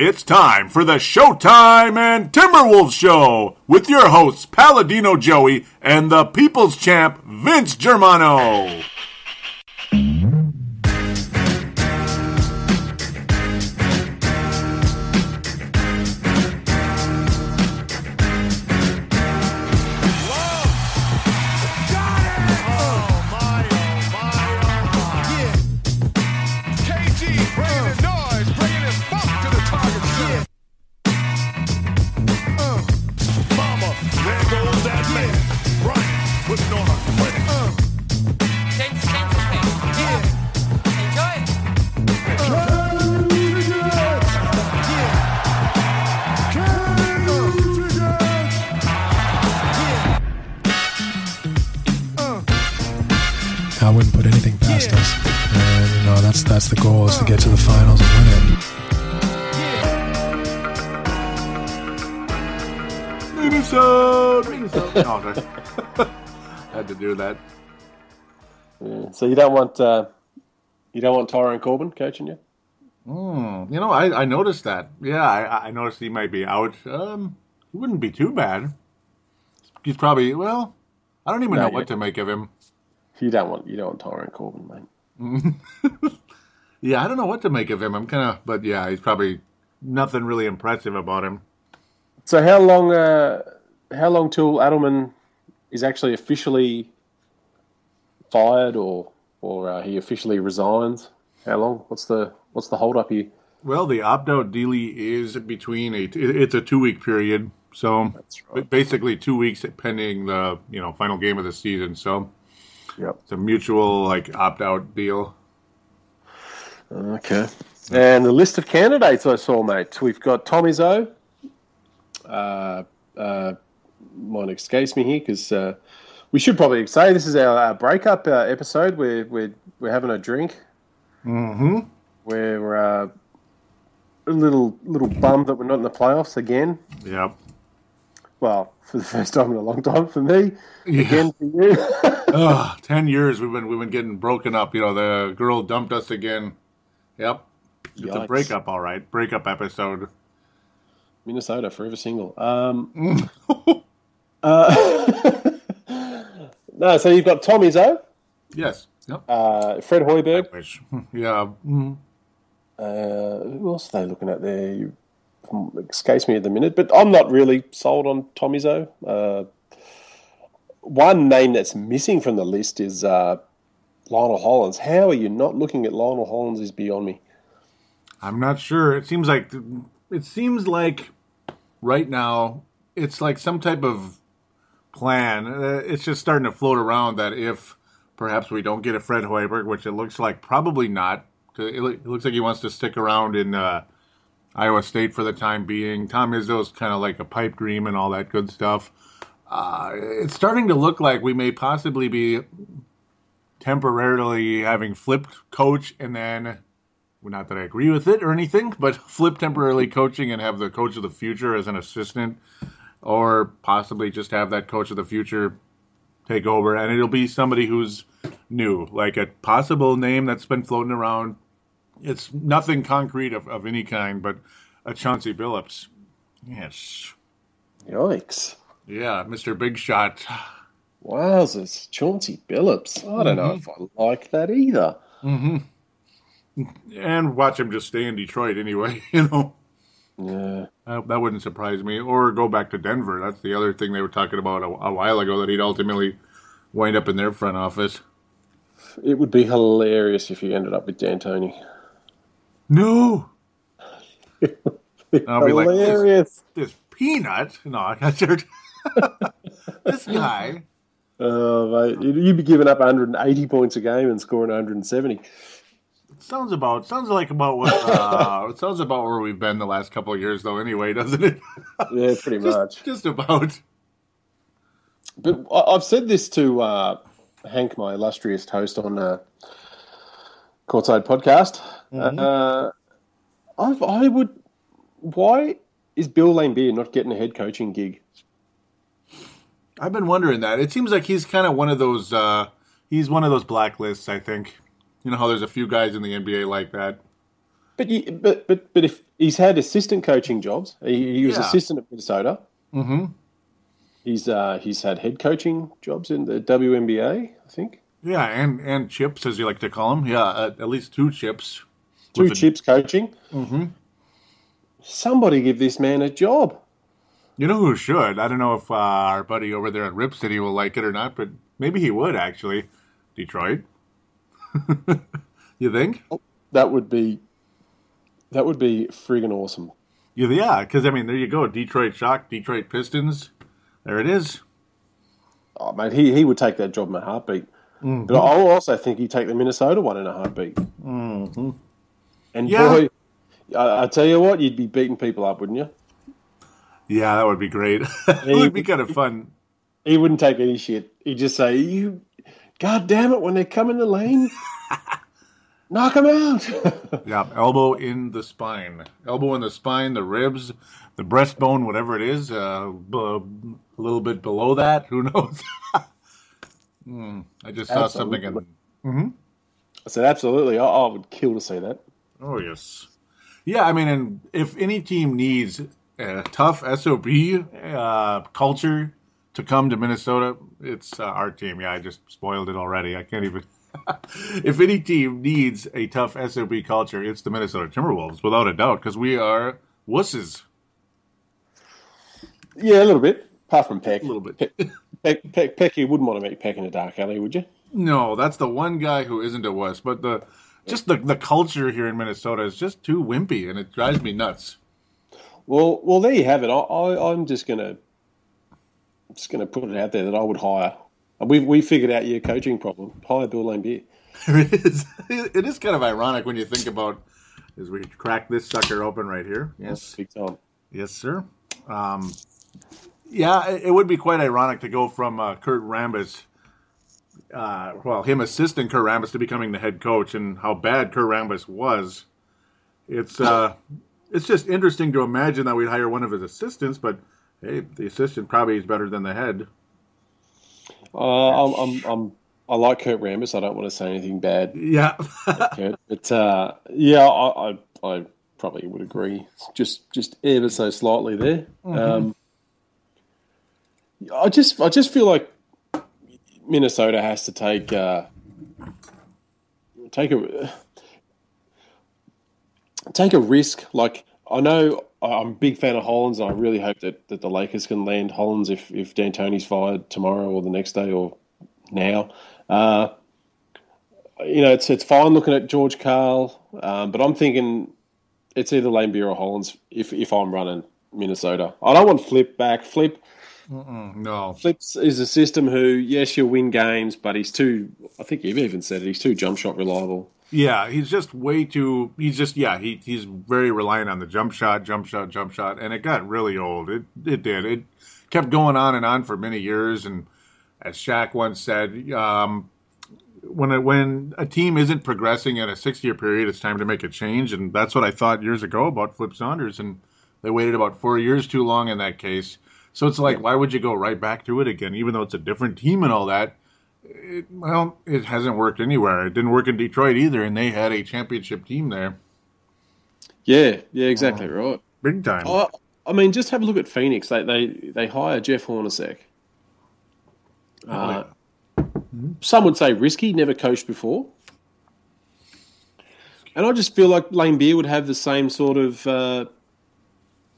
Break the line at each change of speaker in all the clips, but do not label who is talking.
It's time for the Showtime and Timberwolves Show with your hosts Paladino Joey and the People's Champ Vince Germano.
So you don't want uh, you don't want Tyrone Corbin coaching you?
Hmm, You know, I, I noticed that. Yeah, I, I noticed he might be out. Um, he wouldn't be too bad. He's probably well. I don't even
No,
know what to make of him.
You don't want you don't want Tyrone Corbin, mate.
Yeah, I don't know what to make of him. I'm kind of, but yeah, he's probably nothing really impressive about him.
So how long uh, how long till Adelman is actually officially fired or or uh, he officially resigns? How long? What's the what's the hold up here?
Well, the opt-out dealie is between a. It's a two-week period, so ba- basically two weeks pending the you know final game of the season. So
Yep.
it's a mutual like opt-out deal.
Okay. And the list of candidates I saw, mate. We've got Tom Izzo. Uh, uh, mine escapes me here because uh, we should probably say this is our, our breakup uh, episode. We're, we're, we're having a drink.
Mm-hmm.
We're uh, a little little bummed that we're not in the playoffs again.
Yep.
Well, for the first time in a long time for me.
Yeah.
Again for you.
Ugh, ten years we've been we've been getting broken up. You know, the girl dumped us again. Yep. It's a breakup, all right. Breakup episode.
Minnesota, forever single. Um, uh, no, so you've got Tom Izzo,
yes. Yep.
uh, Fred Hoiberg.
Wish. Yeah. mhm.
Uh, who else are they looking at there? You, escapes me at the minute, but I'm not really sold on Tom Izzo. Uh, one name that's missing from the list is uh, Lionel Hollins. How are you not looking at Lionel Hollins? Is beyond me.
I'm not sure. It seems like it seems like right now it's like some type of plan. Uh, it's just starting to float around that if perhaps we don't get a Fred Hoiberg, which it looks like probably not, It looks like he wants to stick around in uh, Iowa State for the time being. Tom Izzo's kind of like a pipe dream and all that good stuff. Uh, it's starting to look like we may possibly be temporarily having flipped coach and then well, not that I agree with it or anything, but flip temporarily coaching and have the coach of the future as an assistant, or possibly just have that coach of the future take over, and it'll be somebody who's new, like a possible name that's been floating around. It's nothing concrete of, of any kind, but a Chauncey Billups. Yes.
Yikes!
Yeah, Mr. Big Shot.
Wowzers, Chauncey Billups. I don't know mm-hmm. if I like that either. Mm-hmm.
And watch him just stay in Detroit anyway, you know.
Yeah.
Uh, that wouldn't surprise me. Or go back to Denver. That's the other thing they were talking about a, a while ago that he'd ultimately wind up in their front office.
It would be hilarious if you ended up with D'Antoni.
No, I'll be like, this,
hilarious.
this peanut. No, I got your. this guy.
Oh, mate, you'd be giving up 180 points a game and scoring 170.
Sounds about sounds like about what uh, it sounds about where we've been the last couple of years though. Anyway, doesn't it?
Yeah, pretty much.
just, just about.
But I- I've said this to uh, Hank, my illustrious host on uh, Courtside Podcast. Uh, I've, I would. Why is Bill Lane Laimbeer not getting a head coaching gig?
I've been wondering that. It seems like he's kind of one of those. Uh, he's one of those blacklists. I think. You know how there's a few guys in the NBA like that.
But you, but but but if he's had assistant coaching jobs, he, he was
Yeah.
assistant at Minnesota.
Mm-hmm.
He's uh, he's had head coaching jobs in the WNBA, I think.
Yeah, and and chips, as you like to call them. Yeah, at, at least two chips.
Two
the-
chips coaching.
Mm-hmm.
Somebody give this man a job.
You know who should? I don't know if uh, our buddy over there at Rip City will like it or not, but maybe he would actually. Detroit. you think?
That would be that would be friggin' awesome.
Yeah. Because I mean, there you go. Detroit Shock, Detroit Pistons. There it is.
Oh, mate, he, he would take that job in a heartbeat. But I also think he'd take the Minnesota one in a heartbeat.
Mm-hmm.
And
Yeah.
boy, I, I tell you what, you'd be beating people up, wouldn't you?
Yeah, that would be great. it would be kind of fun.
He wouldn't take any shit. He'd just say, "You, God damn it, when they come in the lane, knock them out."
Yeah, elbow in the spine, elbow in the spine, the ribs, the breastbone, whatever it is. Uh, b- a little bit below that. Who knows? Hmm, I just saw something. In,
Absolutely. I said, "Absolutely, I, I would kill to see that."
oh yes, yeah. I mean, and if any team needs a tough sob uh, culture to come to Minnesota, it's uh, our team. Yeah, I just spoiled it already. I can't even. if any team needs a tough sob culture, it's the Minnesota Timberwolves, without a doubt, because we are wusses.
Yeah, a little bit. Apart from Peck,
A little bit.
Peck, Peck, Peck, Peck you wouldn't want to meet Peck in a dark alley, would you?
No, that's the one guy who isn't a wuss. But the just the the culture here in Minnesota is just too wimpy, and it drives me nuts.
Well, well, there you have it. I, I, I'm just gonna, just gonna put it out there that I would hire. We we figured out your coaching problem. Hire Bill Laimbeer.
it is it is kind of ironic when you think about as we crack this sucker open right here. Yes, yes, sir. Um, yeah, it, it would be quite ironic to go from uh, Kurt Rambis. Uh, well, him assisting Kurt Rambis to becoming the head coach, and how bad Kurt Rambis was. It's uh, it's just interesting to imagine that we'd hire one of his assistants, but hey, the assistant probably is better than the head.
Uh, I'm, I'm, I'm, I like Kurt Rambis. I don't want to say anything bad,
Yeah,
Kurt, but uh, yeah, I, I, I probably would agree. Just, just ever so slightly there. Um, I just, I just feel like Minnesota has to take, uh, take a, take a risk. Like I know I'm a big fan of Hollins, and I really hope that, that the Lakers can land Hollins if if D'Antoni's fired tomorrow or the next day or now. Uh, you know, it's it's fine looking at George Karl, um, but I'm thinking it's either Laimbeer or Hollins if if I'm running Minnesota. I don't want Flip back. Flip
no,
Flips is a system who, yes, you'll win games, but he's too. I think you've even said it. He's too jump shot reliable.
Yeah, he's just way too. He's just yeah. He he's very reliant on the jump shot, jump shot, jump shot, and it got really old. It it did. It kept going on and on for many years. And as Shaq once said, um, when it, when a team isn't progressing in a six year period, it's time to make a change. And that's what I thought years ago about Flip Saunders. And they waited about four years too long in that case. So it's like, why would you go right back to it again, even though it's a different team and all that? It, well, it hasn't worked anywhere. It didn't work in Detroit either, and they had a championship team there,
Yeah, yeah, exactly right.
big time.
I, I mean, just have a look at Phoenix. They they they hire Jeff Hornacek. Uh, Some would say risky, never coached before. And I just feel like Laimbeer would have the same sort of uh,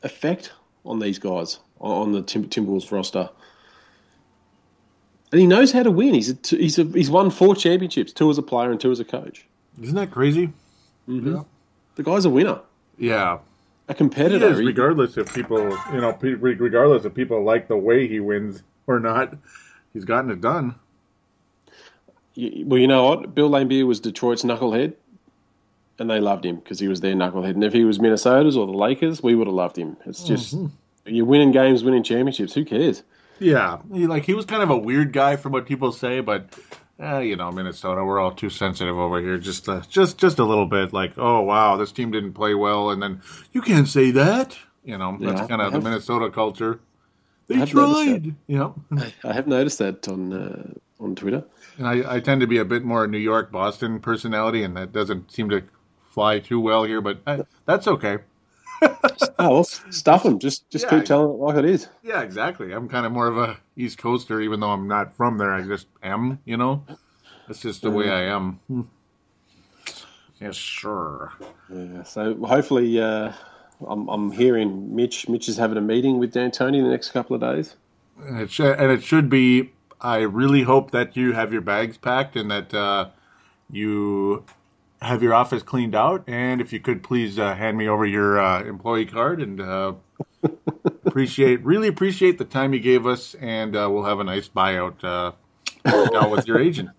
effect on these guys on the Tim- Timberwolves roster. And he knows how to win. He's a, he's a, he's won four championships, two as a player and two as a coach.
Isn't that crazy? Mm-hmm.
The guy's a winner,
Yeah,
a
he
competitor.
is. Regardless if people, you know, regardless if people like the way he wins or not, he's gotten it done.
Well, you know what? Bill Laimbeer was Detroit's knucklehead, and they loved him because he was their knucklehead. And if he was Minnesota's or the Lakers, we would have loved him. It's just mm-hmm. you're winning games, winning championships. Who cares?
Yeah, he, like he was kind of a weird guy from what people say, but eh, you know, Minnesota, we're all too sensitive over here. Just, uh, just, just a little bit. Like, oh wow, this team didn't play well, and then you can't say that. You know, that's kind of the Minnesota culture. They tried. You know,
I have noticed that on uh, on Twitter.
and I, I tend to be a bit more New York, Boston personality, and that doesn't seem to fly too well here, but uh, that's okay.
Oh, well, stuff them. Just just
Yeah.
keep telling it like it is.
Yeah, exactly. I'm kind of more of a East Coaster, even though I'm not from there. I just am, you know. That's just the way I am. Hmm. Yes, sure.
Yeah. So hopefully, uh, I'm I'm hearing Mitch. Mitch is having a meeting with D'Antoni in the next couple of days.
And it, sh- and it should be. I really hope that you have your bags packed and that uh, you have your office cleaned out. And if you could please uh, hand me over your uh, employee card and uh, appreciate, really appreciate the time you gave us, and uh, we'll have a nice buyout uh, out with your agent.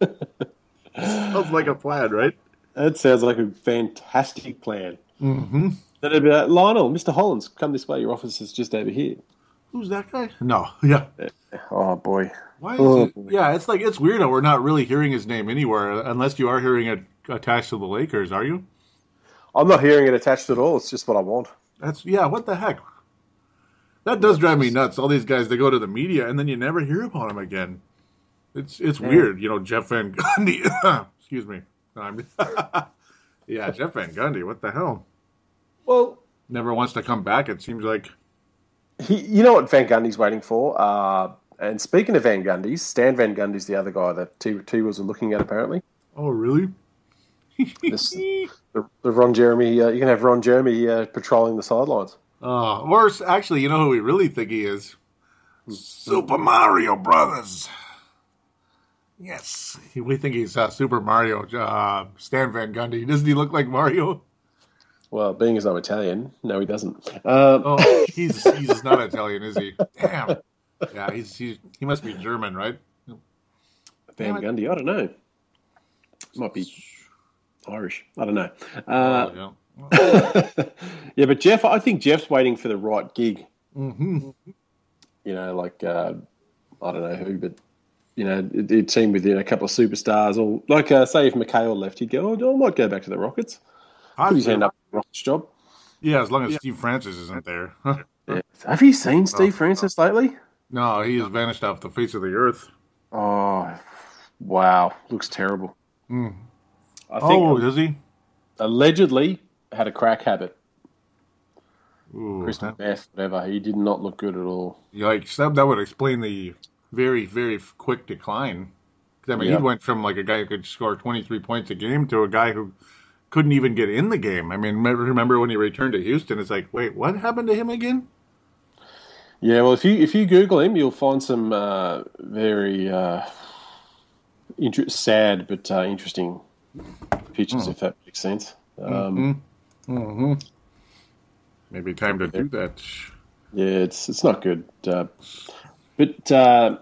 Sounds like a plan, right?
That sounds like a fantastic plan. Mm-hmm. That'd be, uh, Lionel, Mr. Hollins, come this way. Your office is just over here.
Who's that guy? No, yeah.
Oh boy.
Why is
Oh,
it? Yeah, it's like it's weird that we're not really hearing his name anywhere, unless you are hearing it attached to the Lakers. Are you?
I'm not hearing it attached at all. It's just what I want.
That's yeah. What the heck? That does drive me nuts. All these guys they go to the media and then you never hear about them again. It's it's weird, you know. Jeff Van Gundy. Excuse me. Yeah, Jeff Van Gundy. What the hell?
Well,
Never wants to come back. It seems like.
he, you know what Van Gundy's waiting for? Uh, and speaking of Van Gundy's, Stan Van Gundy's the other guy that T T was looking at apparently.
Oh really?
This, the, the Ron Jeremy, uh, you can have Ron Jeremy uh, patrolling the sidelines.
Oh, worse. Actually, you know who we really think he is? Super Mario Brothers. Yes, we think he's uh, Super Mario. Uh, Stan Van Gundy. Doesn't he look like Mario?
Well, being as I'm Italian, no, he doesn't. Uh,
Oh, he's he's not Italian, is he? Damn. Yeah, he's, he's he must be German, right?
Van. Gundy, I don't know. Might be Irish. I don't know. Uh,
Oh, yeah.
yeah, but Jeff, I think Jeff's waiting for the right gig.
hmm
You know, like uh, I don't know who, but you know, it, it seemed with you know, a couple of superstars, or like uh, say if McHale left, he'd go, "Oh, I might go back to the Rockets." Put his hand up Rockets job.
Yeah, as long as Steve Francis isn't there.
Yeah. Have you seen Steve Francis lately?
no, he has vanished off the face of the earth.
Oh, wow, looks terrible.
Mm.
I think
Oh, does he?
allegedly had a crack habit,
Ooh,
crystal meth, whatever. He did not look good at all.
Yikes! That, that would explain the very, very quick decline. I mean,
Yeah.
he went from like a guy who could score 23 points a game to a guy who couldn't even get in the game. I mean, remember, remember when he returned to Houston? It's like, wait, what happened to him again?
Yeah, well, if you if you Google him, you'll find some uh, very uh, inter- sad but uh, interesting pictures, if that makes sense. Um,
Mm-hmm. Maybe time to do that.
Yeah, it's it's not good. Uh, but uh,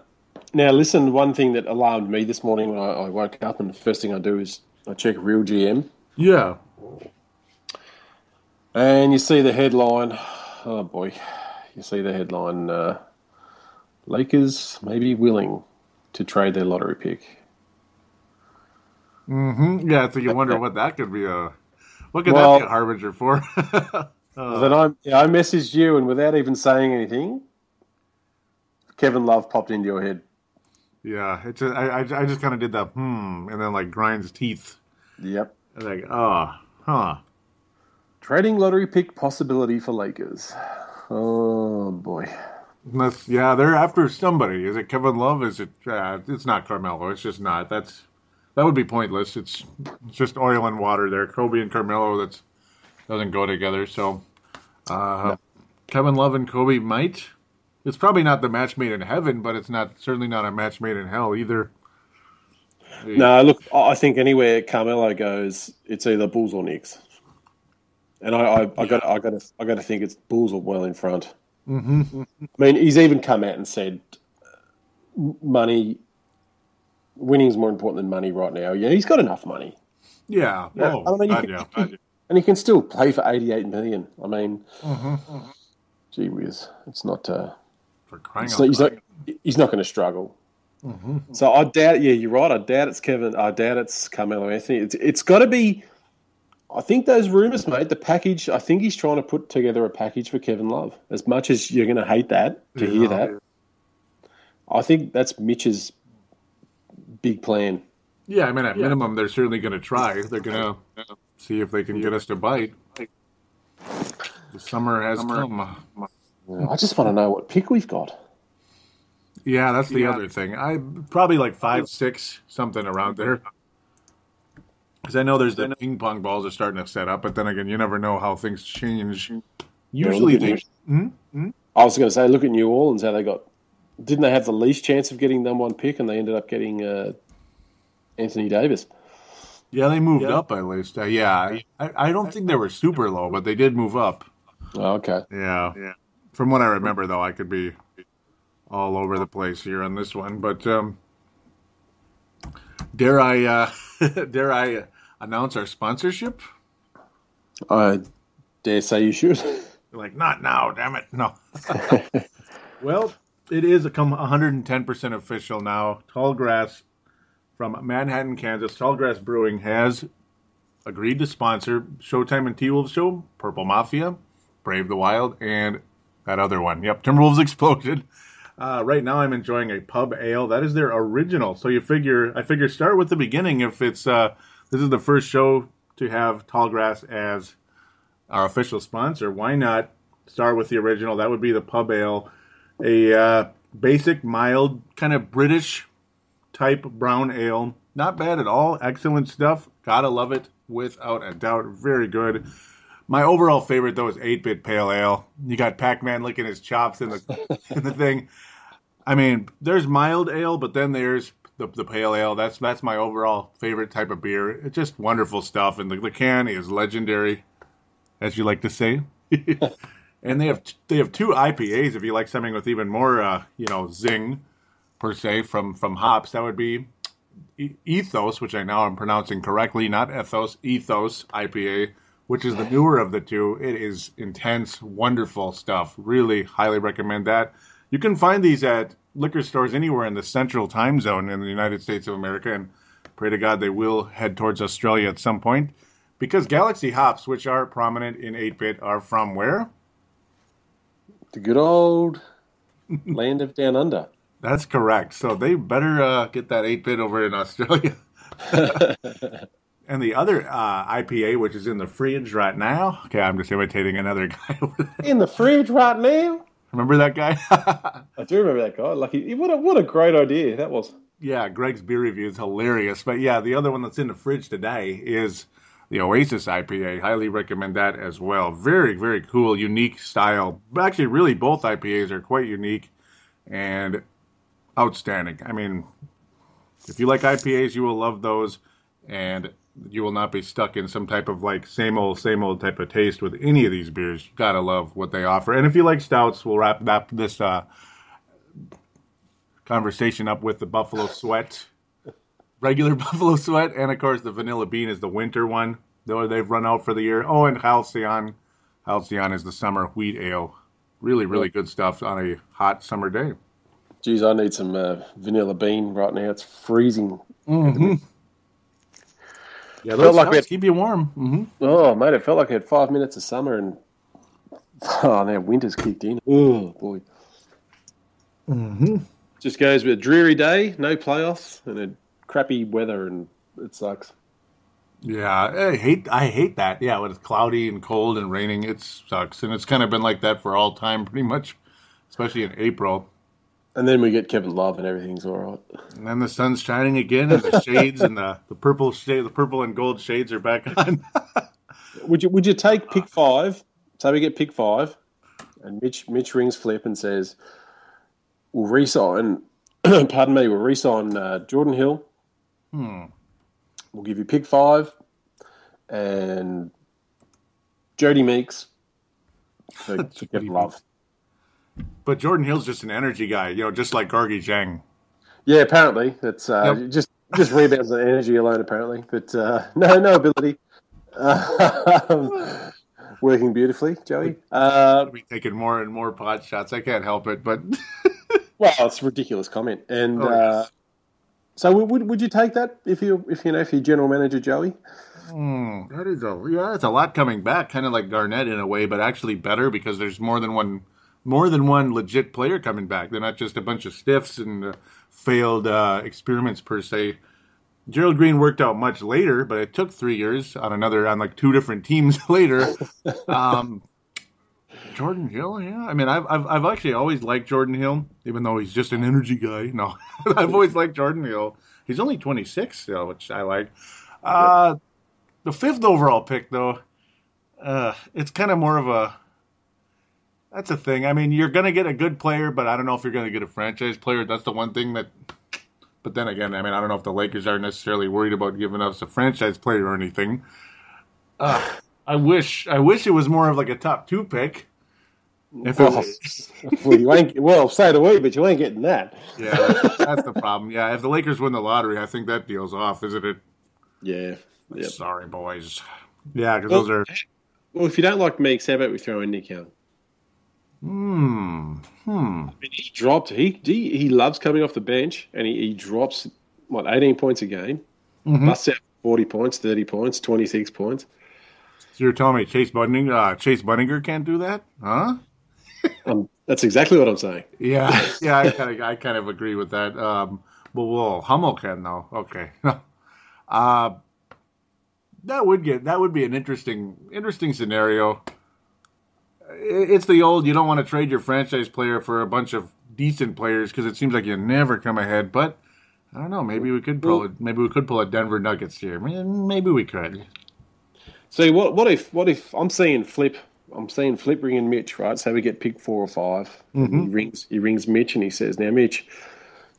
now, listen. One thing that alarmed me this morning when I, I woke up, and the first thing I do is I check RealGM,
Yeah.
and you see the headline. Oh boy, you see the headline: uh, Lakers may be willing to trade their lottery pick.
Mm-hmm. Yeah, so you wonder what that could be a. What could
Well-
that be a harbinger for?
then I yeah, I messaged you, and without even saying anything, Kevin Love popped into your head.
yeah, it's. A, I, I, I just kind of did that hmm, and then like grinds teeth.
Yep.
And Like, oh, huh.
Trading lottery pick possibility for Lakers. Oh boy.
That's, yeah, they're after somebody. Is it Kevin Love? Is it? Uh, it's not Carmelo. It's just not. That's that would be pointless. It's, it's just oil and water there. Kobe and Carmelo. That's doesn't go together. So, uh, Kevin Love and Kobe might. It's probably not the match made in heaven, but it's not certainly not a match made in hell either.
No, look, I I think anywhere Carmelo goes, it's either Bulls or Knicks. And I, I, I got, I got to, I got to think it's Bulls are well in front.
Mm-hmm.
I mean, he's even come out and said, money, winning's more important than money right now. Yeah, he's got enough money,
Yeah.
Yeah,
Oh,
I mean, can-
yeah.
and he can still play for eighty-eight million. I mean,
Mm-hmm.
gee whiz, it's not. Uh,
For crying
it's not he's not, he's not going to struggle.
Mm-hmm.
So I doubt. Yeah, you're right. I doubt it's Kevin. I doubt it's Carmelo Anthony. It's it's got to be. I think those rumors, mate. The package. I think he's trying to put together a package for Kevin Love. As much as you're going to hate that to hear
Yeah.
that, I think that's Mitch's big plan.
Yeah, I mean, at minimum, they're certainly going to try. They're going to see if they can get us to bite. The summer has come.
I just want to know what pick we've got.
Yeah, that's the other thing. I probably like five, six, something around there. Because I know there's the ping pong balls are starting to set up, but then again, you never know how things change. Usually
look at
they. Hmm?
I was going to say, look at New Orleans, how they got. Didn't they have the least chance of getting number one pick, and they ended up getting uh, Anthony Davis?
Yeah, they moved up at least. Uh, yeah, I, I don't think they were super low, but they did move up.
Oh, okay.
Yeah. Yeah. From what I remember, though, I could be all over the place here on this one. But um, dare I uh, dare I announce our sponsorship?
I dare say you should.
You're like, not now, damn it. No. well, it is a come 110% official now. Tallgrass from Manhattan, Kansas. Tallgrass Brewing has agreed to sponsor Showtime and T Wolves Show, Purple Mafia, Brave the Wild, and that other one. Yep, Timberwolves Exploded. Uh, right now, I'm enjoying a pub ale. That is their original. So you figure, I figure, start with the beginning. If it's uh, this is the first show to have Tallgrass as our official sponsor, why not start with the original? That would be the pub ale, a uh, basic, mild, kind of British type brown ale. Not bad at all. Excellent stuff. Gotta love it without a doubt. Very good. My overall favorite though is 8-bit pale ale. You got Pac-Man licking his chops in the in the thing. I mean, there's mild ale, but then there's the, the pale ale. That's that's my overall favorite type of beer. It's just wonderful stuff, and the, the can is legendary, as you like to say. and they have they have two IPAs. If you like something with even more, uh, you know, zing per se from from hops, that would be Ethos, which I now am pronouncing correctly, not Ethos, Ethos IPA, which is the newer of the two. It is intense, wonderful stuff. Really highly recommend that. You can find these at liquor stores anywhere in the central time zone in the United States of America, and pray to God they will head towards Australia at some point. Because Galaxy hops, which are prominent in 8 bit, are from where?
The good old land of down under.
That's correct. So they better uh, get that 8 bit over in Australia. and the other uh, IPA, which is in the fridge right now. Okay, I'm just imitating another guy.
In the fridge right now.
Remember that guy?
I do remember that guy. Like, what a what a great idea that was.
yeah, Greg's beer review is hilarious. But yeah, the other one that's in the fridge today is the Oasis IPA. Highly recommend that as well. Very, very cool, unique style. Actually, really, both IPAs are quite unique and outstanding. I mean, if you like IPAs, you will love those, and you will not be stuck in some type of like same old, same old type of taste with any of these beers. You gotta love what they offer. And if you like stouts, we'll wrap wrap this uh, conversation up with the Buffalo Sweat, regular Buffalo Sweat, and of course the Vanilla Bean is the winter one. Though they've run out for the year. Oh, and Halcyon, Halcyon is the summer wheat ale. Really, really good stuff on a hot summer day.
Geez, I need some uh, vanilla bean right now. It's freezing.
Yeah,
Felt like we had-
keep you warm. hmm
Oh, mate, it felt like I had five minutes of summer and oh, now winter's kicked in. Oh boy. Mm-hmm. Just goes with a dreary day, no playoffs, and a crappy weather, and it sucks.
Yeah, I hate I hate that. Yeah, when it's cloudy and cold and raining, it sucks, and it's kind of been like that for all time, pretty much, especially in April.
And then we get Kevin Love, and everything's all right.
And then the sun's shining again, and the shades and the, the purple shade, the purple and gold shades are back on.
Would you Would you take pick five? So we get pick five, and Mitch Mitch rings flip and says, "We'll resign." pardon me. We'll resign uh, Jordan Hill.
Hmm.
We'll give you pick five, and Jodie Meeks for,
Jody
Love.
But Jordan Hill's just an energy guy, you know, just like Gorgui Dieng.
Yeah, apparently it's uh, just just rebounds and energy alone. Apparently, but uh, no no ability. Um, working beautifully, Joey. Uh,
I'll be taking more and more pot shots. I can't help it, but
well, it's a ridiculous comment. And
Oh,
uh,
yes.
So, would- would would you take that if you if you know if you're general manager Joey?
Hmm, that is a yeah, it's a lot coming back, kind of like Garnett in a way, but actually better because there's more than one more than one legit player coming back. They're not just a bunch of stiffs and uh, failed uh, experiments per se. Gerald Green worked out much later, but it took three years on another on like two different teams later. um, Jordan Hill, yeah. I mean, I've, I've I've actually always liked Jordan Hill, even though he's just an energy guy. No, I've always liked Jordan Hill. He's only 26 still, which I like. Uh, the fifth overall pick, though, uh, it's kind of more of a. That's a thing. I mean, you're going to get a good player, but I don't know if you're going to get a franchise player. That's the one thing that. But then again, I mean, I don't know if the Lakers are necessarily worried about giving us a franchise player or anything. Uh, I wish, I wish it was more of like a top two pick. If it
Well,
was,
well, you ain't, well, so do we, but you ain't getting that.
yeah, that's, that's the problem. Yeah, if the Lakers win the lottery, I think that deal's off, isn't it?
Yeah. Yep.
Sorry, boys. Yeah, because those are.
Well, if you don't like Meeks, how about we throw in Nick Young?
Hmm. Hmm.
I mean, he dropped. He he, he loves coming off the bench, and he, he drops what eighteen points a game.
Mhm.
Busts out forty points, thirty points, twenty six points.
So you're telling me Chase Budinger, uh, Chase Budinger can't do that, huh?
Um, that's exactly what I'm saying.
Yeah, yeah, I kind of, I kind of agree with that. Um, but well, Hummel can though. Okay, uh, that would get that would be an interesting, interesting scenario. It's the old you don't want to trade your franchise player for a bunch of decent players because it seems like you never come ahead. But I don't know. Maybe we could pull it. Maybe we could pull a Denver Nuggets here. Maybe we could.
See, what what if what if I'm seeing Flip? I'm seeing Flip ringing Mitch, right? So we get pick four or 5 He rings he rings Mitch and he says, "Now, Mitch,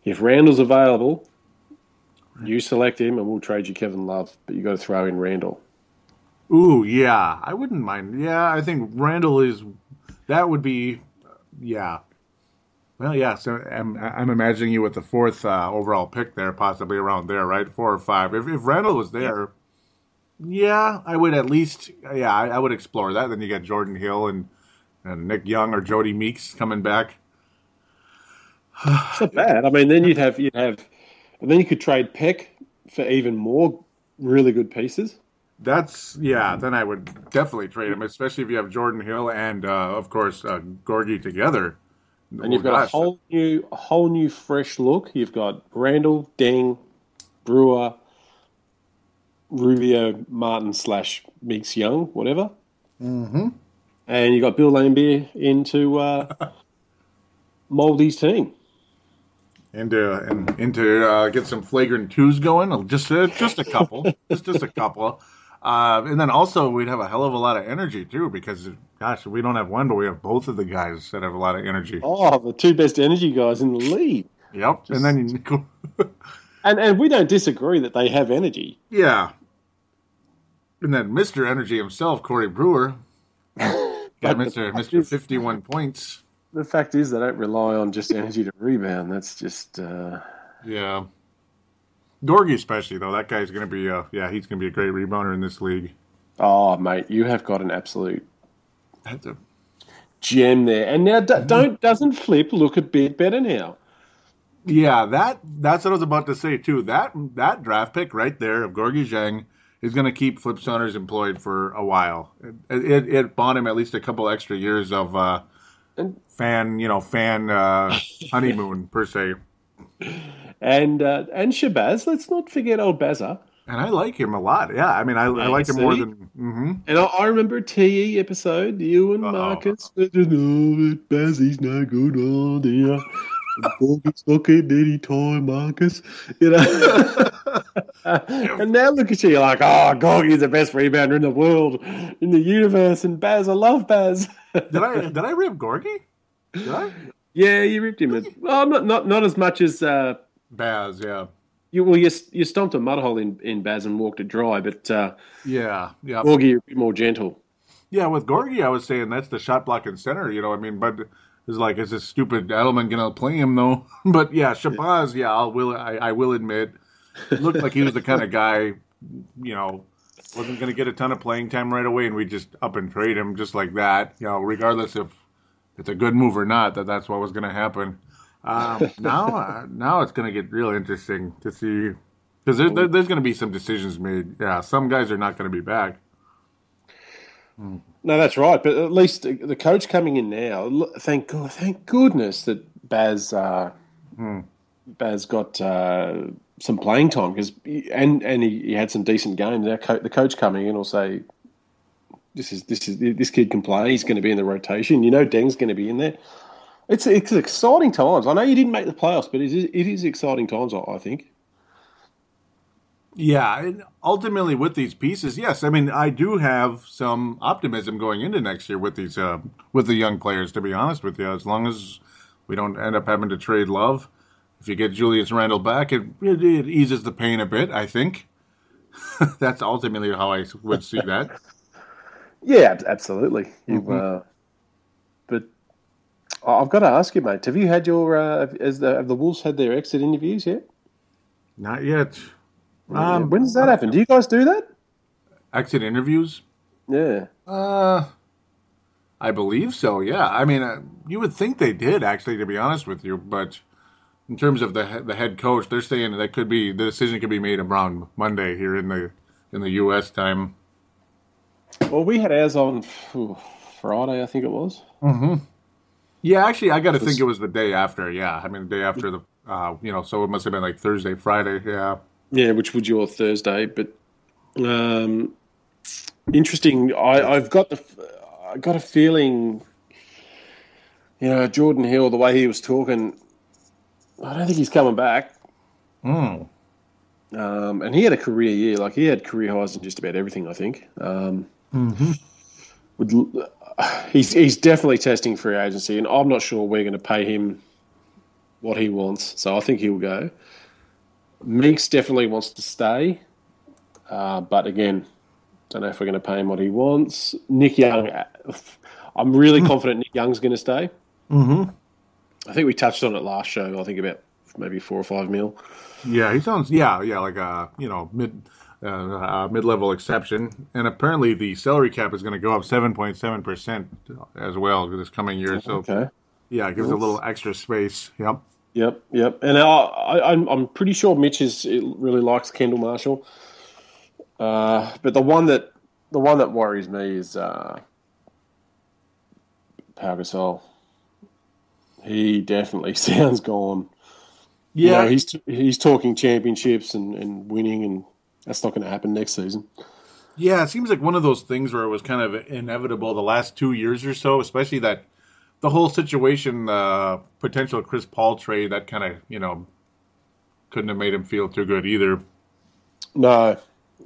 if Randle's available, you select him and we'll trade you Kevin Love, but you got to throw in Randle."
Ooh, yeah, I wouldn't mind. Yeah, I think Randle is. That would be, yeah. Well, yeah. So I'm, I'm imagining you with the fourth uh, overall pick there, possibly around there, right? Four or five. If if Randle was there, yeah, I would at least. Yeah, I, I would explore that. Then you got Jordan Hill and and Nick Young or Jodie Meeks coming back.
It's not bad. I mean, then you'd have you'd have, and then you could trade Peck for even more really good pieces.
That's yeah. Then I would definitely trade him, especially if you have Jordan Hill and uh, of course uh, Gorgui together.
And you've
Oh,
got
gosh.
a whole new, a whole new fresh look. You've got Randle, Dieng, Brewer, Rubio, Martin slash Meeks Young, whatever. Mm-hmm. And you got Bill Laimbeer into uh, Moldy's team.
and uh, and into uh, get some flagrant twos going. Just uh, just a couple, just just a couple, uh, and then also we'd have a hell of a lot of energy too because gosh, we don't have one, but we have both of the guys that have a lot of energy.
Oh, the two best energy guys in the league.
Yep, and then you,
And and we don't disagree that they have energy.
yeah, and then Mister Energy himself, Corey Brewer, got Mister Mister Fifty One points.
The fact is, they don't rely on just energy to rebound. That's just. Uh,
Yeah. Gorgui especially though, that guy's gonna be uh yeah, he's gonna be a great rebounder in this league.
oh, mate, you have got an absolute
That's a
gem there. And now,
Mm-hmm.
d- don't doesn't Flip look a bit better now?
Yeah, that that's what I was about to say too. That that draft pick right there of Gorgui Dieng is going to keep Flip Saunders employed for a while. It, it, it bought him at least a couple extra years of uh, fan, you know, fan uh, honeymoon per se.
And uh, and Shabazz, let's not forget old Bazza.
And I like him a lot. Yeah, I mean, I, I like him more than. hmm
And I, I remember TE episode, you and
Uh-oh.
Marcus. Oh, Bazzy's no good, oh dear. It's not getting any time, Marcus. You know. and now look at you, you're like, oh, Gorgui's the best rebounder in the world, in the universe, and Baz, I love Baz.
Did I did I rip Gorgui? Did I?
yeah, you ripped him. Well, not not not as much as uh,
Baz, yeah,
you. Well, you you stomped a mud hole in, in Baz and walked it dry, but uh,
yeah, yeah.
Gorgui a bit more gentle.
Yeah, with Gorgui, I was saying that's the shot blocking center. You know, what I mean, but it's like, is this stupid Adelman gonna play him though? but yeah, Shabazz, yeah, I'll will I, I will admit, looked like he was the kind of guy, you know, wasn't gonna get a ton of playing time right away, and we just up and trade him just like that. You know, regardless if it's a good move or not, that that's what was gonna happen. Um, now, uh, now it's gonna get real interesting to see because there, there, there's gonna be some decisions made. Yeah, some guys are not gonna be back.
No, that's right. But at least the coach coming in now. Thank God, thank goodness that Baz uh, Baz got uh, some playing time because and and he, he had some decent games. Our co- the coach coming in will say, "This is this is this kid can play. He's going to be in the rotation. You know, Dieng's going to be in there." It's it's exciting times. I know you didn't make the playoffs, but it is, it is exciting times. I, I think.
Yeah, and ultimately with these pieces, yes. I mean, I do have some optimism going into next year with these uh, with the young players. To be honest with you, as long as we don't end up having to trade Love, if you get Julius Randle back, it it, it eases the pain a bit. I think that's ultimately how I would see that.
Yeah, absolutely. You, uh, but I- I've got to ask you, mate. Have you had your uh, has the, have the Wolves had their exit interviews yet?
Not yet. Um,
when does that happen? Do you guys do that?
exit interviews?
Yeah.
Uh, I believe so. Yeah. I mean, uh, you would think they did actually, to be honest with you, but in terms of the the head coach, they're saying that could be the decision could be made around Monday here in the in the U.S. time.
Well, we had ours on phew, Friday, I think it was. Mm-hmm.
Yeah, actually, I got to think it was the day after. Yeah, I mean the day after the uh, you know, so it must have been like Thursday, Friday. Yeah.
Yeah, which would your Thursday, but um, interesting. I, I've got the I got a feeling, you know, Jordan Hill, the way he was talking, I don't think he's coming back.
Hmm.
Um, and he had a career year, like he had career highs in just about everything. I think. Um, would, l- he's he's definitely testing free agency, and I'm not sure we're going to pay him what he wants. So I think he'll go. Meeks definitely wants to stay, uh, but again, don't know if we're going to pay him what he wants. Nick Young, I'm really confident Nick Young's going to stay.
Mm-hmm.
I think we touched on it last show. I think about maybe four or five mil.
Yeah, he sounds yeah, yeah, like a you know mid uh, uh, mid level exception, and apparently the salary cap is going to go up seven point seven percent as well this coming year. So
Okay.
yeah, it gives a little extra space. Yep.
Yep, yep. And I, I, I'm, I'm pretty sure Mitch is really likes Kendall Marshall. Uh, but the one that the one that worries me is uh, Pau Gasol. He definitely sounds gone. You know, he's he's talking championships and, and winning, and that's not going to happen next season.
Yeah, it seems like one of those things where it was kind of inevitable the last two years or so, especially that the whole situation, uh, potential Chris Paul trade, that kind of, you know, couldn't have made him feel too good either.
No,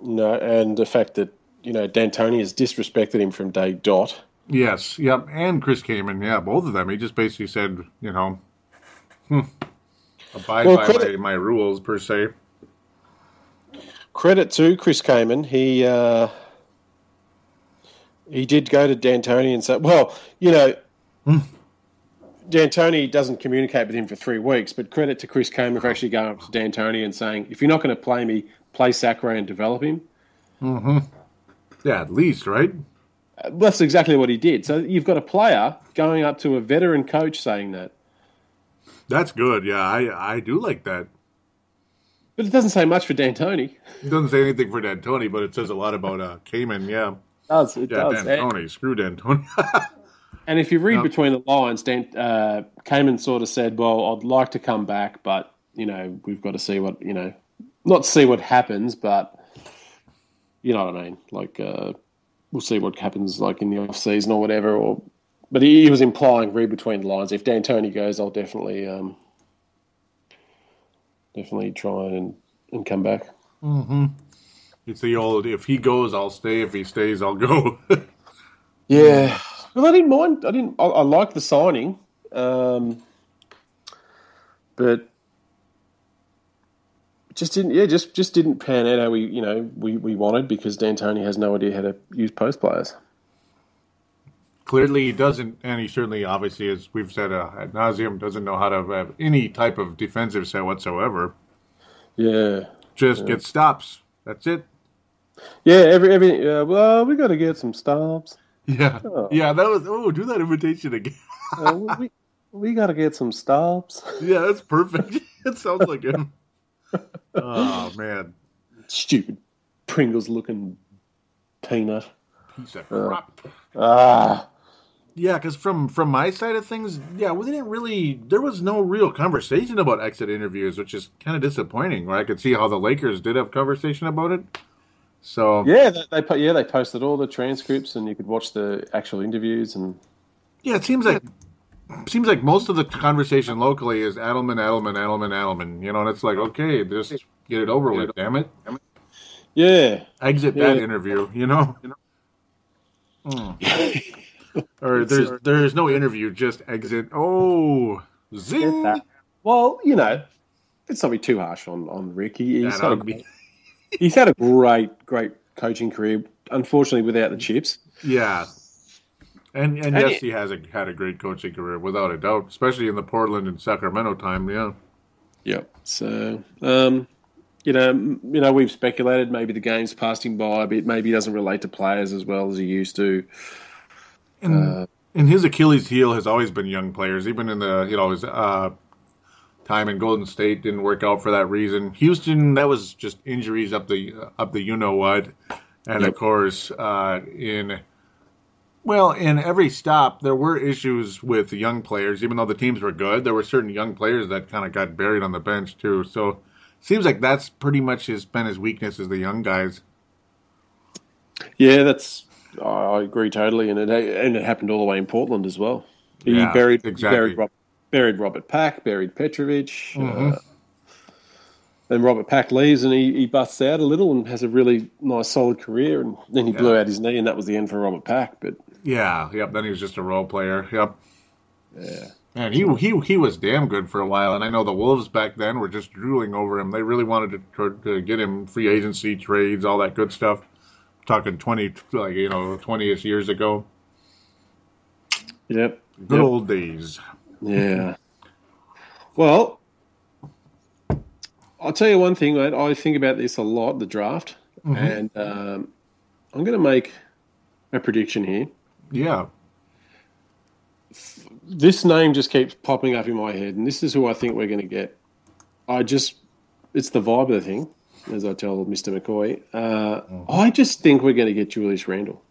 no, and the fact that you know D'Antoni has disrespected him from day dot.
Yes, yep, and Chris Kaman, yeah, both of them. He just basically said, you know, hmm, abide
Well,
by
credit-
my, my rules per se.
credit to Chris Kaman. He uh, he did go to D'Antoni and say, "Well, you know, D'Antoni doesn't communicate with him for three weeks." But credit to Chris Kaman for actually going up to D'Antoni and saying, "If you're not going to play me, play Sacre and develop him." Hmm.
Yeah, at least, right?
Uh, That's exactly what he did. So you've got a player going up to a veteran coach saying that,
That's good. Yeah, I I do like that.
but it doesn't say much for D'Antoni.
It doesn't say anything for D'Antoni, but it says a lot about uh, Kaman. Yeah,
It does it
yeah,
does? And-
D'Antoni. Screw D'Antoni.
And if you read
Yeah.
between the lines, Dan, uh, Kaman sort of said, "Well, I'd like to come back, but you know, we've got to see what you know, not see what happens, but you know what I mean. Like, uh, we'll see what happens, like in the off season or whatever. Or, but he, he was implying, read between the lines. If D'Antoni goes, I'll definitely, um, definitely try and and come back.
it's the old: if he goes, I'll stay. If he stays, I'll go.
Yeah. Well, I didn't mind. I didn't. I, I like the signing, um, but just didn't. Yeah, just just didn't pan out how we you know we, we wanted because D'Antoni has no idea how to use post players.
Clearly, he doesn't, and he certainly, obviously, as we've said uh, ad nauseum, doesn't know how to have any type of defensive set whatsoever.
Yeah.
Just get stops. That's it.
Yeah. Every every. Uh, well, we got to get some stops.
Yeah, yeah. That was. Oh, do that invitation again.
Uh, we we got to get some stops.
yeah, that's perfect. it sounds like him. Oh man,
Stupid Pringles looking peanut.
piece of crap.
Ah.
Yeah, because from from my side of things, yeah, we didn't really. There was no real conversation about exit interviews, which is kind of disappointing. Where I could see how the Lakers did have conversation about it. So
Yeah, they, they yeah they posted all the transcripts, and you could watch the actual interviews. And
Yeah, it seems like seems like most of the conversation locally is Adelman, Adelman, Adelman, Adelman. You know, and it's like, okay, just get it over with, damn it.
yeah,
Exit that interview, you know. Mm. or there's there's no interview, just exit. Oh, zing.
well, you know, let's not be too harsh on on Rick. He,
Yeah,
he's,
that
a,
would be-
he's had a great great coaching career. Unfortunately, without the chips.
yeah. And and
And
yes,
it-
he has a, had a great coaching career without a doubt, especially in the Portland and Sacramento time. Yeah.
Yeah. So, um, you know, you know, we've speculated maybe the game's passed him by a bit. Maybe he doesn't relate to players as well as he used to.
And, and his Achilles heel has always been young players, even in the you know his uh, time in Golden State didn't work out for that reason. Houston, that was just injuries up the up the you know what, and of course uh, in well in every stop there were issues with young players. Even though the teams were good, there were certain young players that kind of got buried on the bench too. So seems like that's pretty much his been his weakness is the young guys.
Yeah, that's. I agree totally, and it and it happened all the way in Portland as well. He
Yeah,
buried he buried, Rob, buried Robert Pack, buried Petrovic.
Mhm.
Uh, then Robert Pack leaves and he, he busts out a little and has a really nice solid career, and then he blew out his knee, and that was the end for Robert Pack. But
Yeah, yep. Then he was just a role player. Yep.
yeah,
Man, he he he was damn good for a while, and I know the Wolves back then were just drooling over him. They really wanted to, to, to get him free agency trades, all that good stuff. talking twenty, like you know, twenty-ish years ago.
yep,
Good
Yep.
old days.
Yeah. Well, I'll tell you one thing, mate. I think about this a lot, the draft, and um, I'm going to make a prediction here.
Yeah,
This name just keeps popping up in my head, and this is who I think we're going to get. I just, it's the vibe of the thing, as I tell Mr. McCoy. Uh, I just think we're going to get Julius Randle.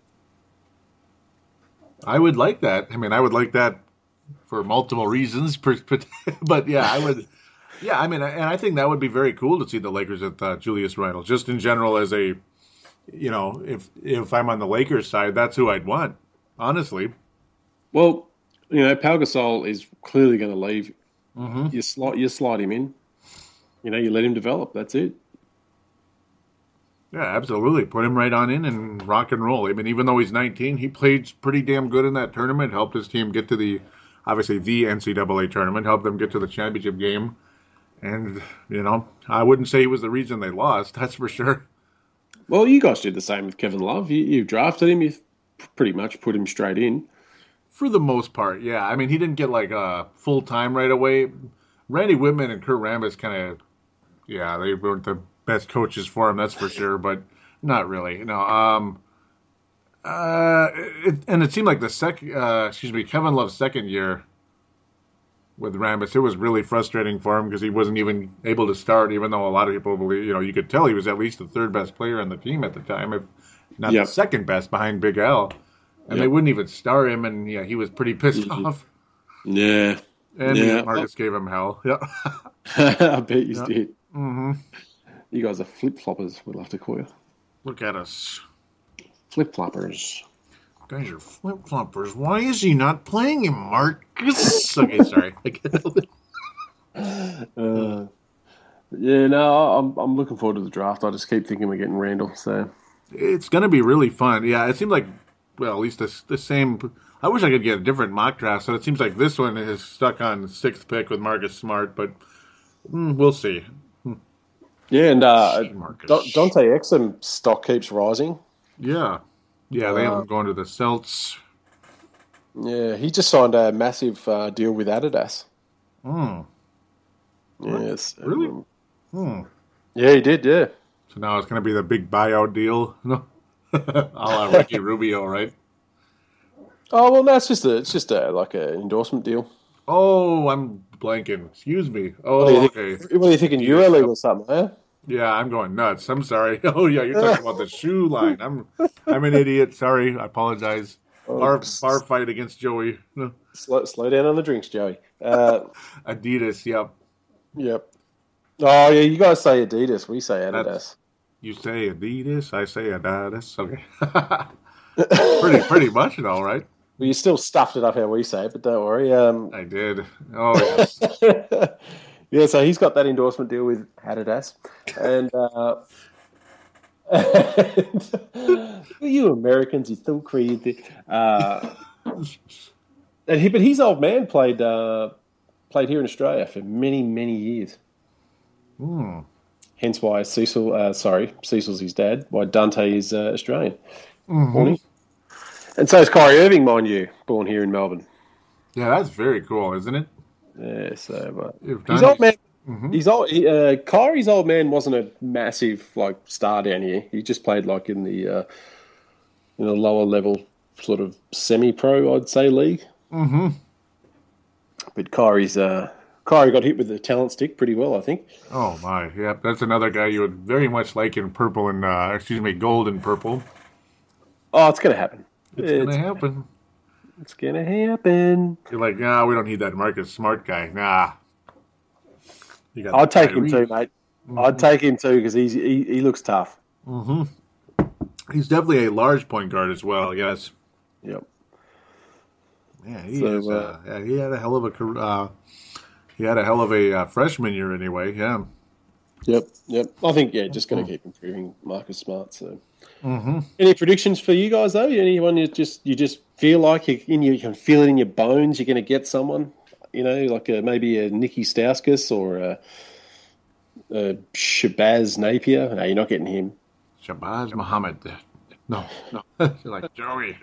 I would like that. I mean, I would like that for multiple reasons, but yeah, I would. Yeah, I mean, and I think that would be very cool to see the Lakers with uh, Julius Randle, just in general as a, you know, if if I'm on the Lakers side, that's who I'd want, honestly.
Well, you know, Pau Gasol is clearly going to leave.
Mm-hmm.
You slot, you slide him in. You know, you let him develop. That's it.
Yeah, absolutely. Put him right on in and rock and roll. I mean, even though he's 19, he played pretty damn good in that tournament. Helped his team get to the, obviously the NCAA tournament. Helped them get to the championship game. And you know, I wouldn't say he was the reason they lost. That's for sure.
Well, you guys did the same with Kevin Love. You, you drafted him. You pretty much put him straight in.
For the most part, yeah. I mean, he didn't get like a full time right away. Randy Wittman and Kurt Rambis kind of, yeah, they weren't the best coaches for him. That's for sure. But not really. No. Um. Uh. It, and it seemed like the second, uh, excuse me, Kevin Love's second year with Rambis, it was really frustrating for him because he wasn't even able to start. Even though a lot of people believe, you know, you could tell he was at least the third best player on the team at the time, if not
Yep.
the second best behind Big Al. And they wouldn't even start him, and yeah, he was pretty pissed
Mhm.
off.
Yeah,
And
Yeah.
Marcus gave him hell. Yeah.
I bet you
Yeah.
did.
hmm
You guys are flip floppers. We'll have to call you
Look at us.
Flip floppers.
Guys are flip floppers. Why is he not playing him, Marcus? okay, sorry.
Uh, yeah, no, I'm I'm looking forward to the draft. I just keep thinking we're getting Randle. So
it's going to be really fun. Yeah, it seemed like, well, at least the, the same. I wish I could get a different mock draft. So it seems like this one is stuck on sixth pick with Marcus Smart, but mm, we'll see.
yeah, and uh,
Marcus.
Da- Dante Exum stock keeps rising.
Yeah. Yeah, they have
Uh,
going to the Celts.
Yeah, he just signed a massive uh, deal with Adidas.
Hmm.
Yes,
Really?
um,
Hmm.
yeah, he did. Yeah.
So now it's going to be the big buyout deal. No. a la Ricky Rubio, right?
Oh well, no, it's just a, it's just a like an endorsement deal.
Oh, I'm blanking. Excuse me.
What
Oh,
think?
okay.
What are you thinking, EuroLeague or something? Huh?
Yeah, I'm going nuts. I'm sorry. Oh, yeah, you're talking about the shoe line. I'm, I'm an idiot. Sorry, I apologize. bar, bar fight against Joey. No,
Slow, slow down on the drinks, Joey. Uh,
Adidas. Yep.
yep. Oh yeah, you guys say Adidas. We say Adidas.
That's- You say Adidas. I say Adidas. Okay. pretty pretty much it all right.
Well, you still stuffed it up how we say it, but don't worry. Um,
I did. Oh yes.
Yeah, so he's got that endorsement deal with Adidas, and uh, you Americans, you're so crazy. Uh, and he, but his old man played uh, played here in Australia for many many years.
Hmm.
Hence why Cecil, uh, sorry, Cecil's his dad. Why Dante is uh, Australian,
Mm-hmm.
And so is Kyrie Irving, mind you, born here in Melbourne.
Yeah, that's very cool, isn't it?
Yeah, so
If
his old man.
Mhm.
He's old. He, uh, Kyrie's old man wasn't a massive like star down here. He just played like in the uh, in the lower level sort of semi-pro, I'd say, league.
Mm-hmm.
But Kyrie's uh, Kyrie got hit with the talent stick pretty well, I think.
Oh my, yeah, That's another guy you would very much like in purple and uh, excuse me, gold and purple.
Oh, it's gonna happen.
It's,
It's,
gonna happen.
It's gonna happen.
You're like, nah, we don't need that Marcus Smart guy. Nah. You got
I'll take him too, mate.
Mm-hmm.
I'd take him too because he's he, he looks tough.
Mm-hmm. He's definitely a large point guard as well. Yes.
Yep.
Yeah, he
So,
is,
uh,
uh, yeah, he had a hell of a career. Uh, he had a hell of a uh, freshman year anyway. Yeah.
Yep. Yep. I think yeah, just going to keep improving Marcus Smart. So,
Mm-hmm.
any predictions for you guys though? Anyone you just you just feel like you, in you can feel it in your bones you're going to get someone? You know, like a, maybe a Nicky Stauskas or a, a Shabazz Napier. No, you're not getting him.
Shabazz Muhammad. No, no. Like Joey.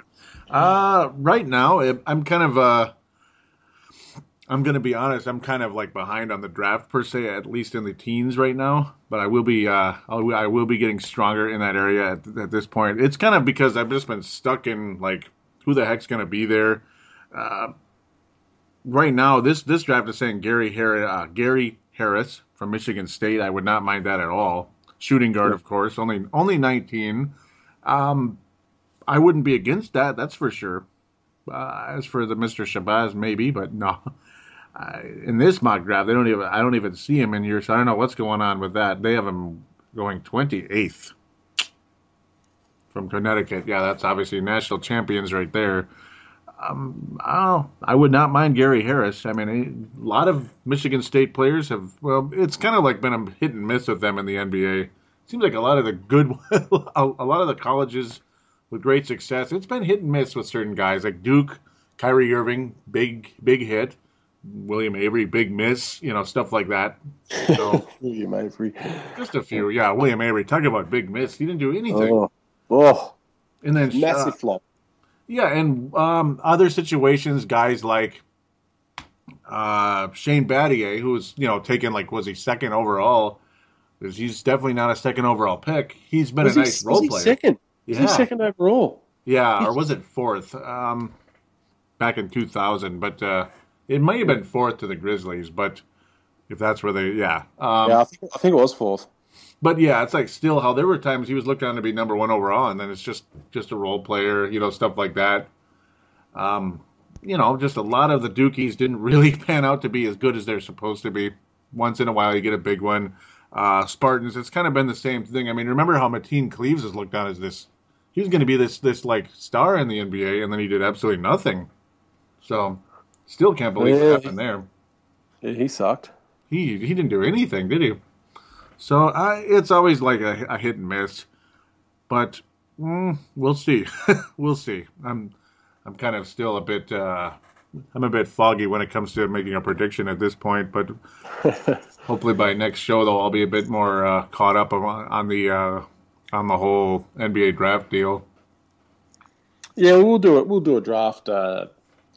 Uh, right now, I'm kind of. Uh, I'm going to be honest. I'm kind of like behind on the draft per se, at least in the teens right now. But I will be. Uh, I'll, I will be getting stronger in that area at, at this point. It's kind of because I've just been stuck in like who the heck's going to be there. Uh, right now, this this draft is saying Gary Harris, uh, Gary Harris from Michigan State. I would not mind that at all. Shooting guard, of course, only only 19. Um, I wouldn't be against that. That's for sure. Uh, as for the Mr. Shabazz, maybe, but no. In this mock draft, they don't even. I don't even see him in here, so I don't know what's going on with that. They have him going 28th from Connecticut. Yeah, that's obviously national champions right there. Um, oh, I would not mind Gary Harris. I mean, a lot of Michigan State players have. Well, it's kind of like been a hit and miss with them in the NBA. Seems like a lot of the good, a lot of the colleges with great success. It's been hit and miss with certain guys like Duke, Kyrie Irving, big big hit, William Avery, big miss. You know, stuff like that. So
William Avery.
just a few. Yeah, William Avery. Talk about big miss. He didn't do anything.
Oh, oh,
and then uh,
massive flop.
Yeah, and um, other situations, guys like uh, Shane Battier, who was you know taken like was he second overall? Because He's definitely not a second overall pick. He's been
Was
a
he,
nice
was
role
he
player.
second? He
Yeah.
second overall?
Yeah, or was it fourth? Um, back in 2000, but uh, it might have been fourth to the Grizzlies. But if that's where they, yeah, um,
yeah, I think, I think it was fourth.
But yeah, it's like still how there were times he was looked on to be number one overall, and then it's just just a role player, you know, stuff like that. Um, you know, just a lot of the Dukies didn't really pan out to be as good as they're supposed to be. Once in a while, you get a big one. Uh, Spartans, it's kind of been the same thing. I mean, remember how Mateen Cleaves is looked on as this? He was going to be this this like star in the NBA, and then he did absolutely nothing. So, still can't believe
Yeah.
what happened there
Yeah, he sucked.
he he didn't do anything, did he? So I, it's always like a, a hit and miss, but mm, we'll see. we'll see. I'm I'm kind of still a bit uh, I'm a bit foggy when it comes to making a prediction at this point, but hopefully by next show though I'll be a bit more uh, caught up on, on the uh, on the whole NBA draft deal.
Yeah, we'll do it. We'll do a draft, uh,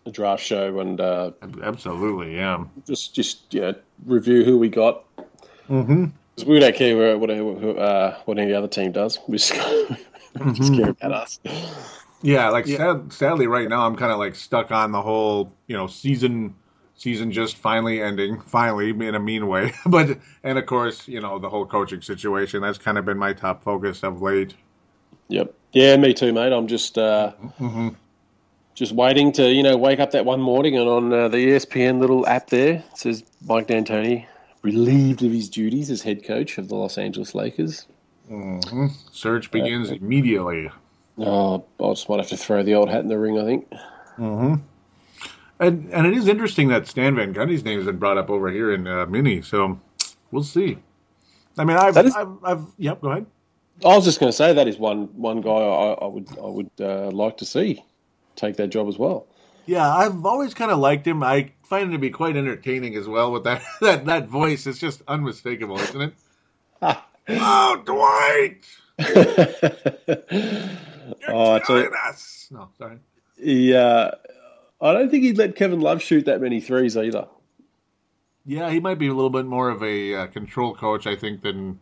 a draft show, and uh,
Absolutely, yeah.
just just yeah, review who we got.
Mm-hmm.
'Cause we don't care what what, uh, what any other team does. We just, we just care about us.
Yeah, like Sad, sadly, right now I'm kind of like stuck on the whole, you know, season season just finally ending, finally in a mean way. but and of course, you know, the whole coaching situation. That's kind of been my top focus of late.
Yep. Yeah, me too, mate. I'm just uh,
Mm-hmm.
Just waiting to you know wake up that one morning and on uh, the ESPN little app there it says Mike D'Antoni relieved of his duties as head coach of the Los Angeles Lakers.
Search begins immediately.
Oh, I just might have to throw the old hat in the ring. I think.
And and it is interesting that Stan Van Gundy's name has been brought up over here in uh, Mini, so we'll see. I mean, I've,
is-
I've, I've, yep, go ahead.
I was just going to say that is one one guy I, I would I would uh, like to see take that job as well.
Yeah, I've always kind of liked him. I find him to be quite entertaining as well with that that, that voice. It's just unmistakable, isn't it? oh, Dwight,
Oh, you,
us. No, sorry.
he, uh, I don't think he'd let Kevin Love shoot that many threes either.
Yeah, he might be a little bit more of a uh, control coach, I think, than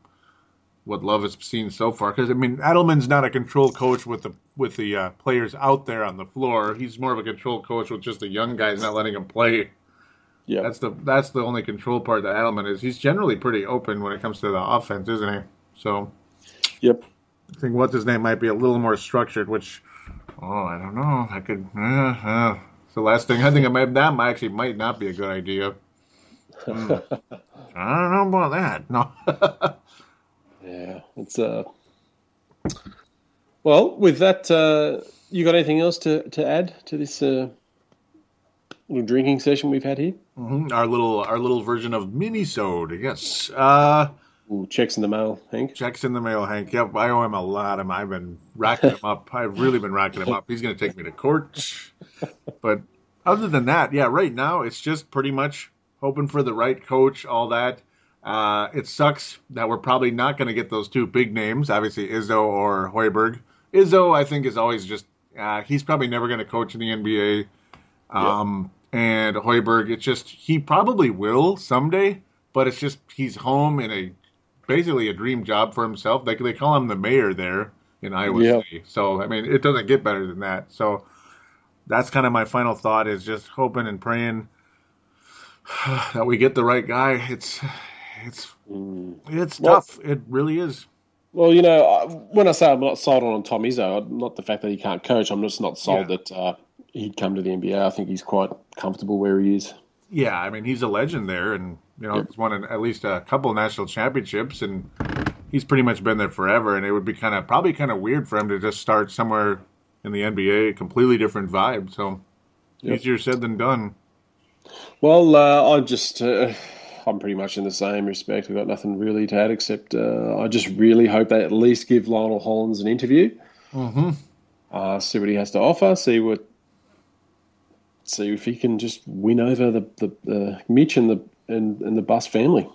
what Love has seen so far. Because I mean, Adelman's not a control coach with the with the uh, players out there on the floor. He's more of a control coach with just the young guys, not letting them play.
Yeah,
That's the that's the only control part that Adelman is. He's generally pretty open when it comes to the offense, isn't he? So
yep.
I think what's his name might be a little more structured. Which, oh, I don't know. I could. Uh, uh, it's the last thing I think I might, that might actually might not be a good idea. Hmm. I don't know about that. No.
Yeah, it's uh. Well, with that, uh, you got anything else to, to add to this uh, little drinking session we've had here?
Mhm, Our little our little version of Minisode. Yes. Uh,
Ooh, checks in the mail, Hank.
checks in the mail, Hank. Yep, I owe him a lot. Of, I've been racking him up. I've really been racking him up. He's going to take me to court. But other than that, yeah, right now it's just pretty much hoping for the right coach, all that. Uh, it sucks that we're probably not going to get those two big names, obviously Izzo or Hoiberg. Izzo, I think, is always just uh, he's probably never going to coach in the NBA. Um, And Hoiberg, it's just he probably will someday, but it's just he's home in a basically a dream job for himself. They they call him the mayor there in Iowa
Yeah.
City. So I mean, it doesn't get better than that. So that's kind of my final thought is just hoping and praying that we get the right guy. It's it's it's
Well-
tough. It really is.
Well, you know, when I say I'm not sold on Tom Izzo, not the fact that he can't coach. I'm just not sold
Yeah.
that uh, he'd come to the NBA. I think he's quite comfortable where he is.
Yeah, I mean he's a legend there, and you know
Yep.
he's won an, at least a couple national championships, and he's pretty much been there forever. And it would be kind of probably kind of weird for him to just start somewhere in the NBA, a completely different vibe. So
Yep.
easier said than done.
Well, uh, I just, uh, I'm pretty much in the same respect. I've got nothing really to add except uh, I just really hope they at least give Lionel Hollins an interview. Mm-hmm. Uh, see what he has to offer. See what, see if he can just win over the the, the Mitch and the and, and the Buss family.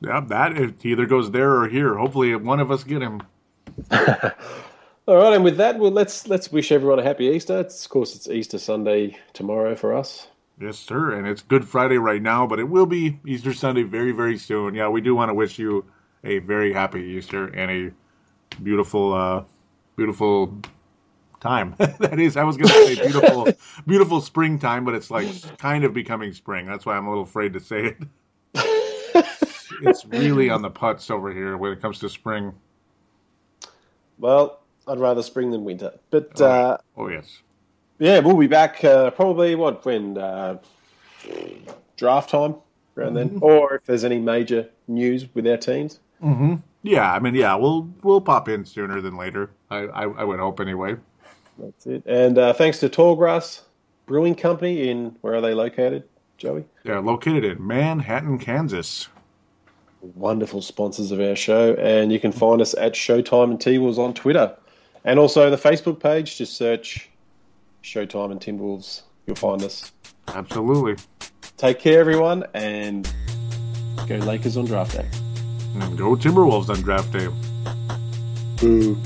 Yeah, that it either goes there or here. Hopefully, one of us get him.
All right, and with that, well, let's let's wish everyone a happy Easter. It's, of course, it's Easter Sunday tomorrow for us.
Yes, sir. And it's Good Friday right now, but it will be Easter Sunday very, very soon. Yeah, we do want to wish you a very happy Easter and a beautiful, uh, beautiful time. that is, I was going to say beautiful, beautiful springtime, but it's like kind of becoming spring. That's why I'm a little afraid to say it. it's really on the putts over here when it comes to spring.
Well, I'd rather spring than winter, but uh,
Oh yes.
Yeah, we'll be back uh, probably what when uh, draft time around then, or if there's any major news with our teams.
Yeah, I mean, yeah, we'll we'll pop in sooner than later. I I, I would hope anyway.
That's it. And uh, thanks to Tallgrass Brewing Company in where are they located, Joey?
They're located in Manhattan, Kansas.
Wonderful sponsors of our show, and you can find us at Showtime and T Wolves on Twitter, and also the Facebook page. Just search Showtime and Timberwolves. You'll find us.
Absolutely.
Take care, everyone, and go Lakers on draft day.
And go Timberwolves on draft day.
Boo.